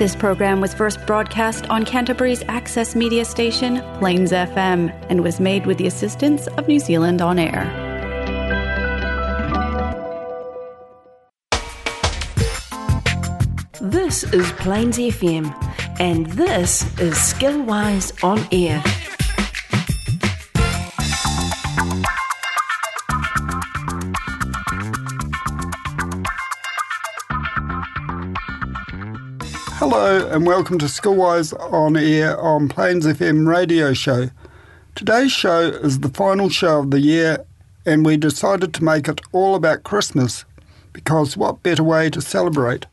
This program was first broadcast on Canterbury's access media station, Plains FM, and was made with the assistance of New Zealand On Air. This is Plains FM, and this is Schoolwise On Air. Hello and welcome to Schoolwise on Air on Plains FM radio show. Today's show is the final show of the year and we decided to make it all about Christmas because what better way to celebrate?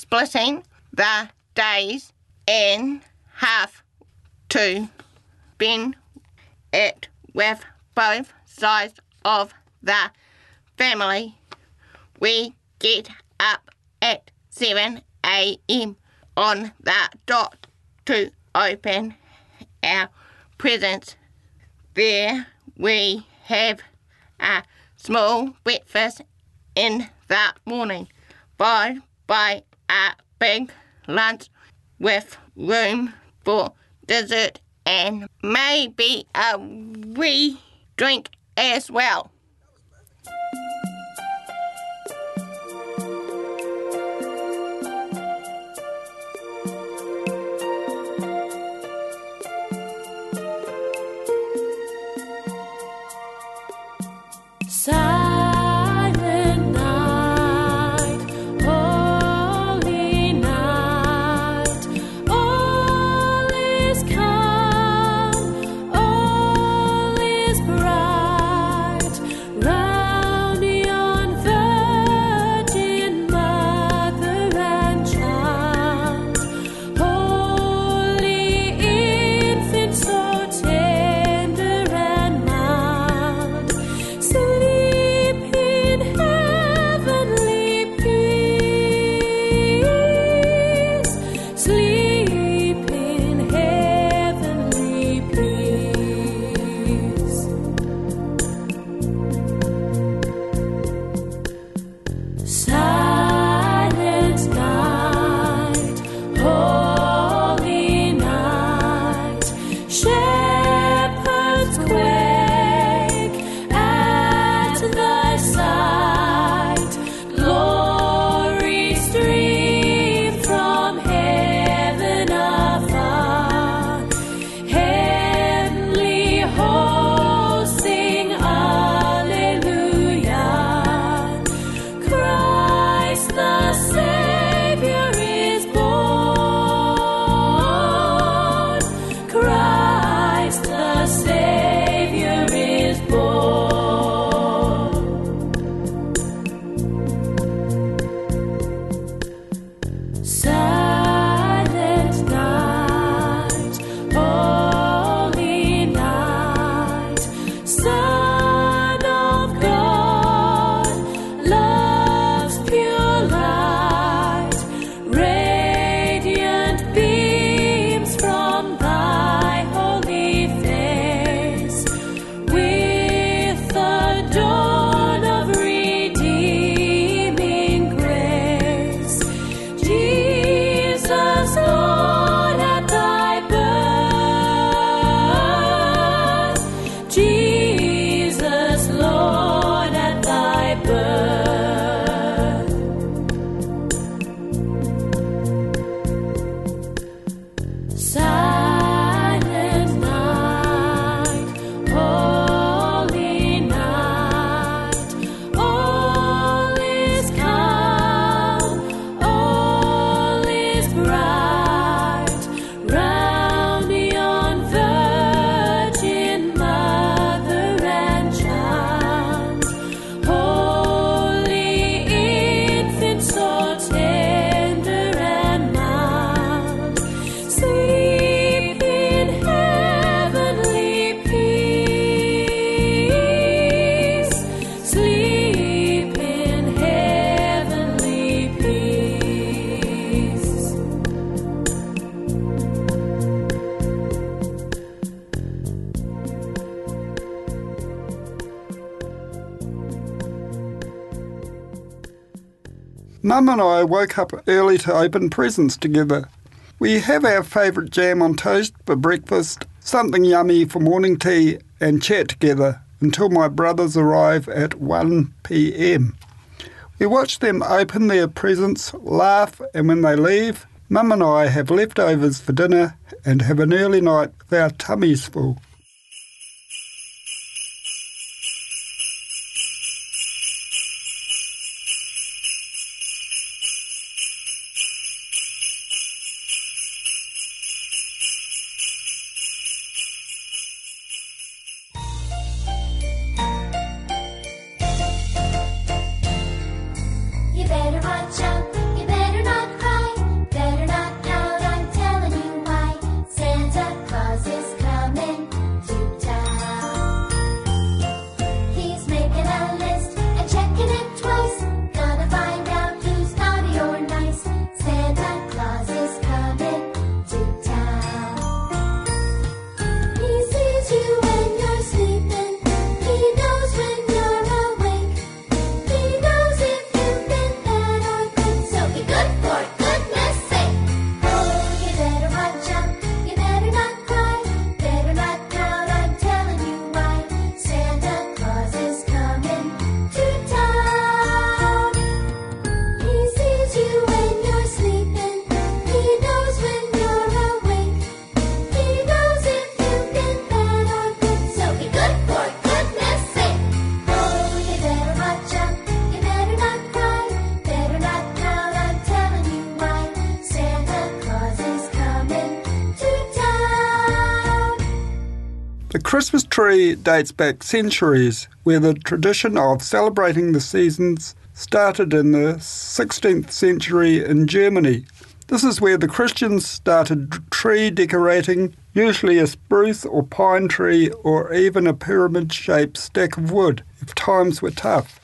Splitting the days in half to spend it with both sides of the family. We get up at 7 a.m. on the dot to open our presents. There we have a small breakfast in the morning, followed by a big lunch with room for dessert and maybe a wee drink as well. Mum and I woke up early to open presents together. We have our favourite jam on toast for breakfast, something yummy for morning tea, and chat together until my brothers arrive at 1 pm. We watch them open their presents, laugh, and when they leave, Mum and I have leftovers for dinner and have an early night with our tummies full. Dates back centuries, where the tradition of celebrating the seasons started in the 16th century in Germany. This is where the Christians started tree decorating, usually a spruce or pine tree or even a pyramid shaped stack of wood if times were tough.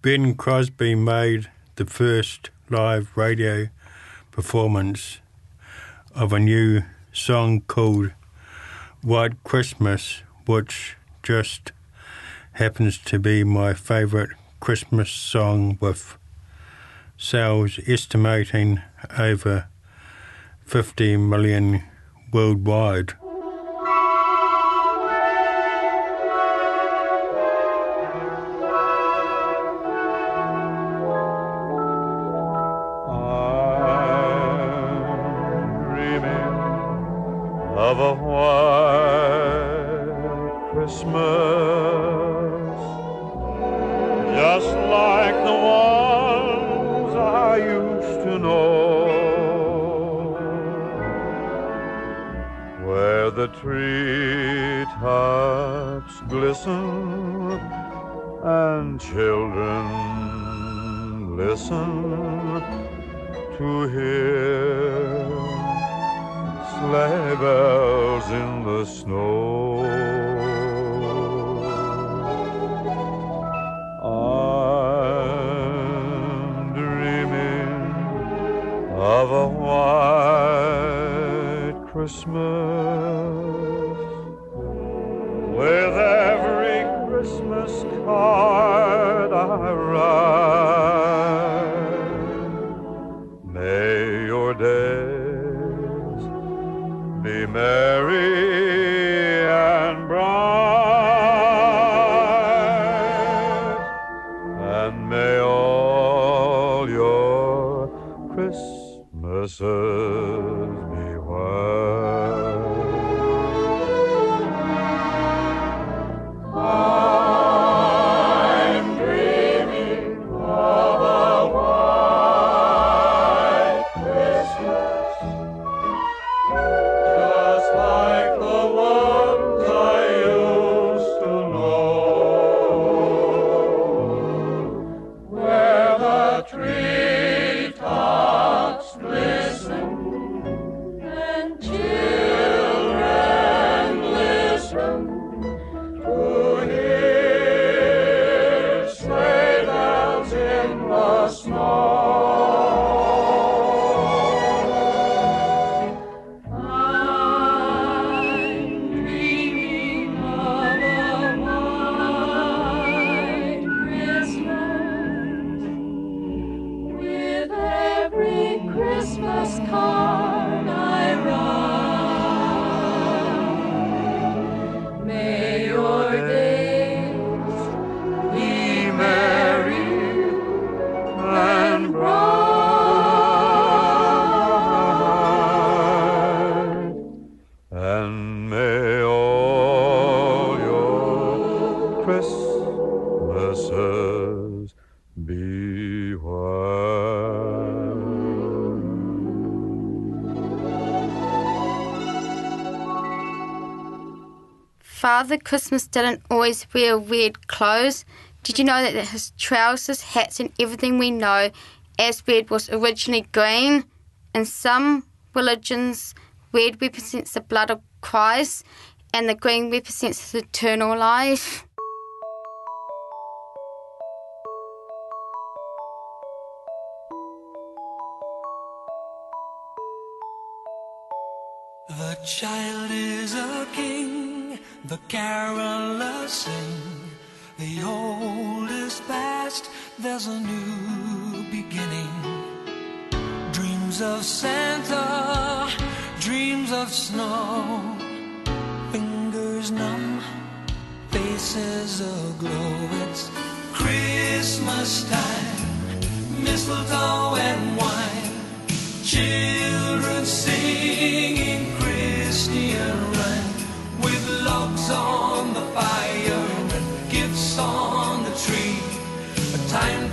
Bing Crosby made the first live radio performance of a new song called White Christmas, which just happens to be my favourite Christmas song with sales estimating over 50 million worldwide. Christmas, just like the ones I used to know, where the treetops glisten and children listen to hear tree. Christmas didn't always wear weird clothes. Did you know that his trousers, hats, and everything we know as red was originally green? In some religions, red represents the blood of Christ, and the green represents his eternal life. The child is a king. The carolers sing, the old is past, there's a new beginning. Dreams of Santa, dreams of snow, fingers numb, faces aglow. It's Christmas time, mistletoe and wine, children sing.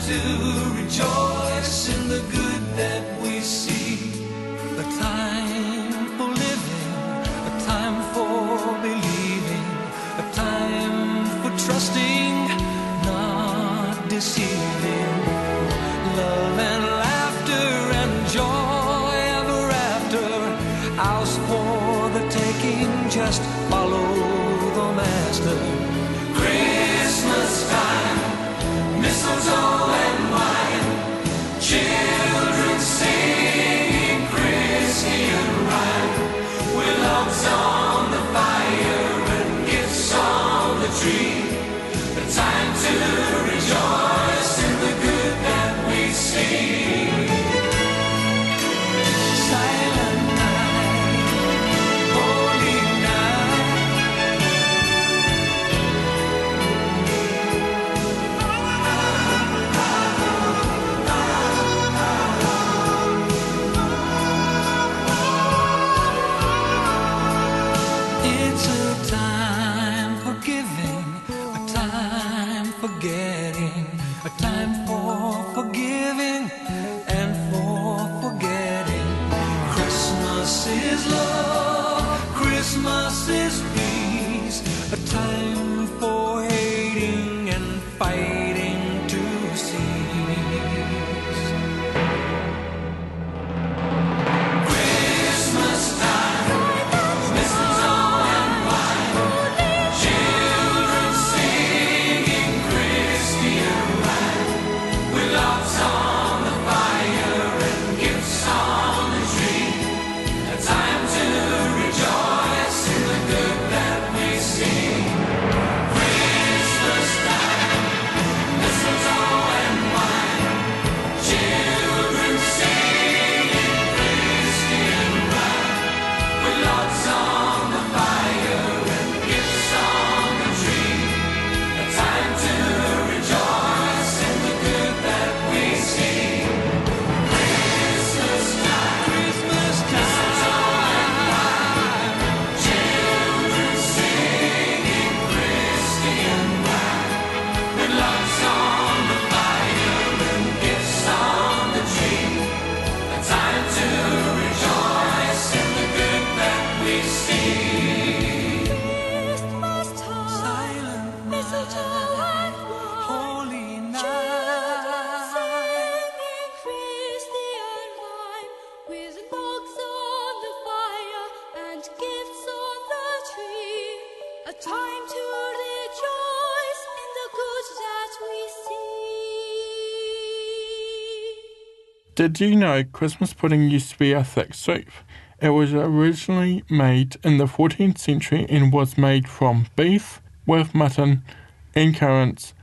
to Did you know Christmas pudding used to be a thick soup? It was originally made in the 14th century and was made from beef with mutton and currants,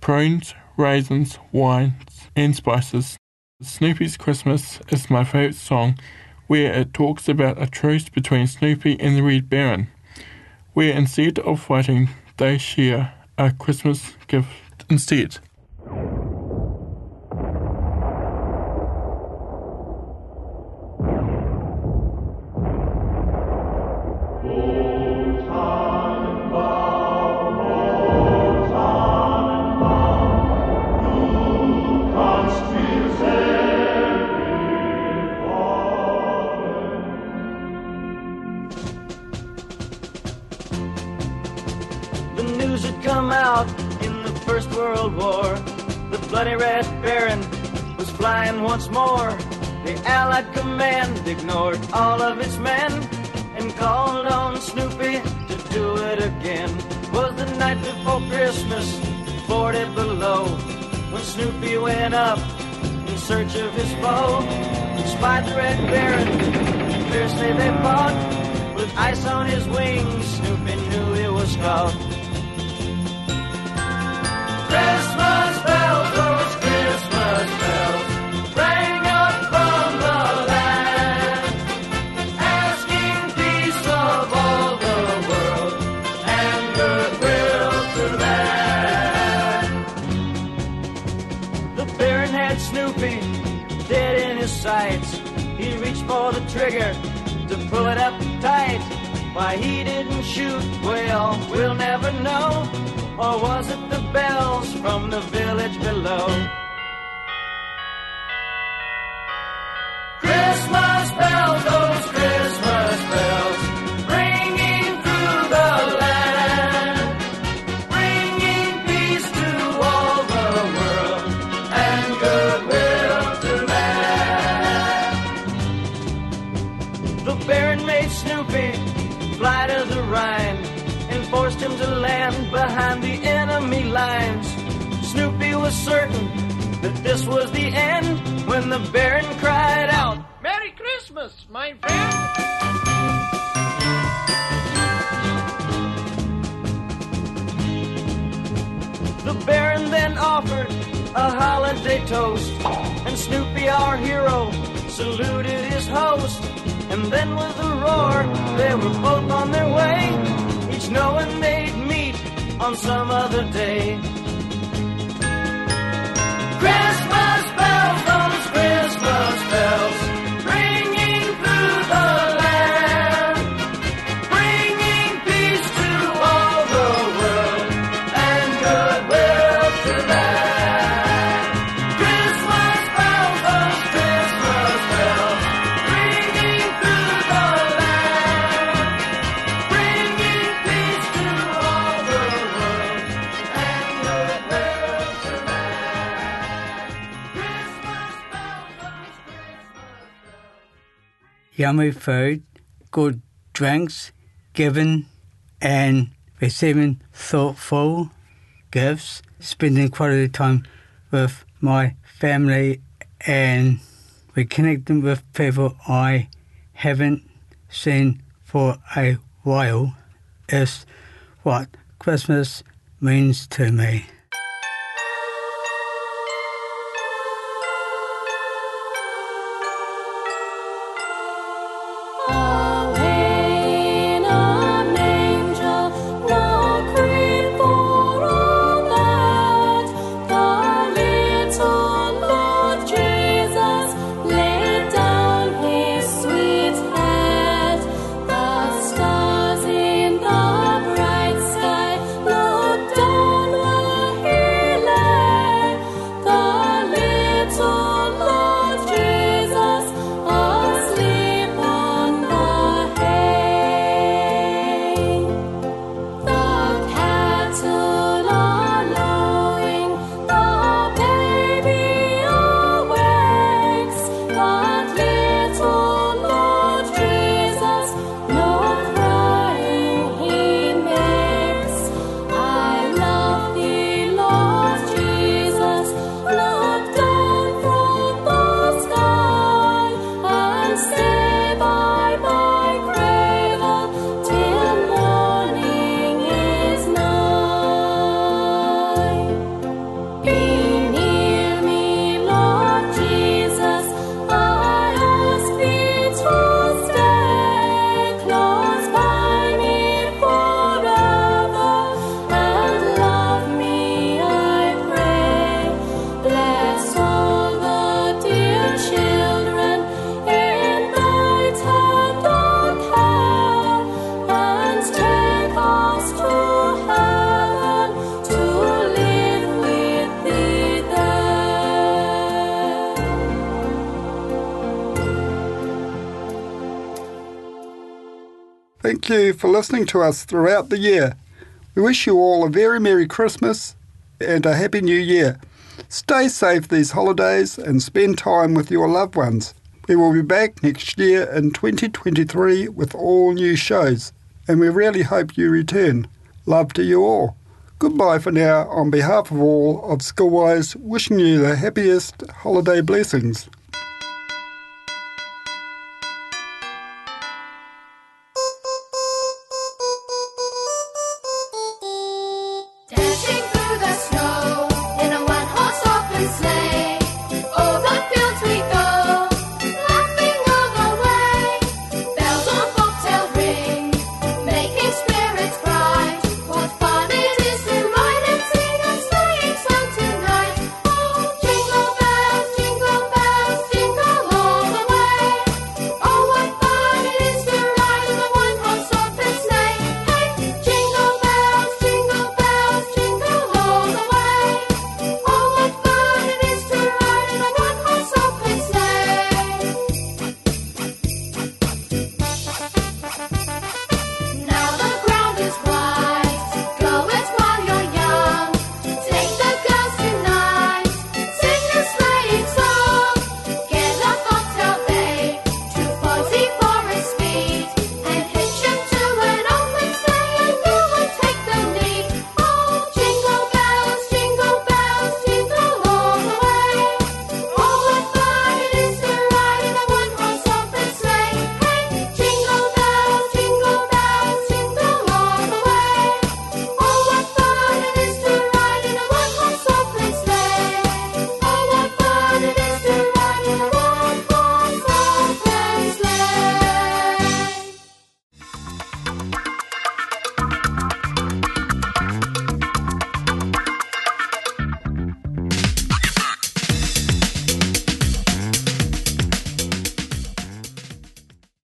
prunes, raisins, wines, and spices. Snoopy's Christmas is my favourite song, where it talks about a truce between Snoopy and the Red Baron, where instead of fighting, they share a Christmas gift instead. Flying once more. The Allied command ignored all of its men and called on Snoopy to do it again. Was the night before Christmas, 40 below, when Snoopy went up in search of his foe. Spied the Red Baron, fiercely they fought. With ice on his wings, Snoopy knew he was caught. Christmas bells, He reached for the trigger to pull it up tight. Why he didn't shoot, well, we'll never know. Or was it the bells from the village below? Was certain that this was the end when the Baron cried out, Merry Christmas, my friend. The Baron then offered a holiday toast, and Snoopy, our hero, saluted his host. And then with a roar, they were both on their way, each knowing they'd meet on some other day. Bells, yummy food, good drinks giving and receiving thoughtful gifts, spending quality time with my family, and reconnecting with people I haven't seen for a while is what Christmas means to me. Thank you for listening to us throughout the year. We wish you all a very Merry Christmas and a Happy New Year. Stay safe these holidays and spend time with your loved ones. We will be back next year in 2023 with all new shows, and we really hope you return. Love to you all. Goodbye for now on behalf of all of Schoolwise, wishing you the happiest holiday blessings.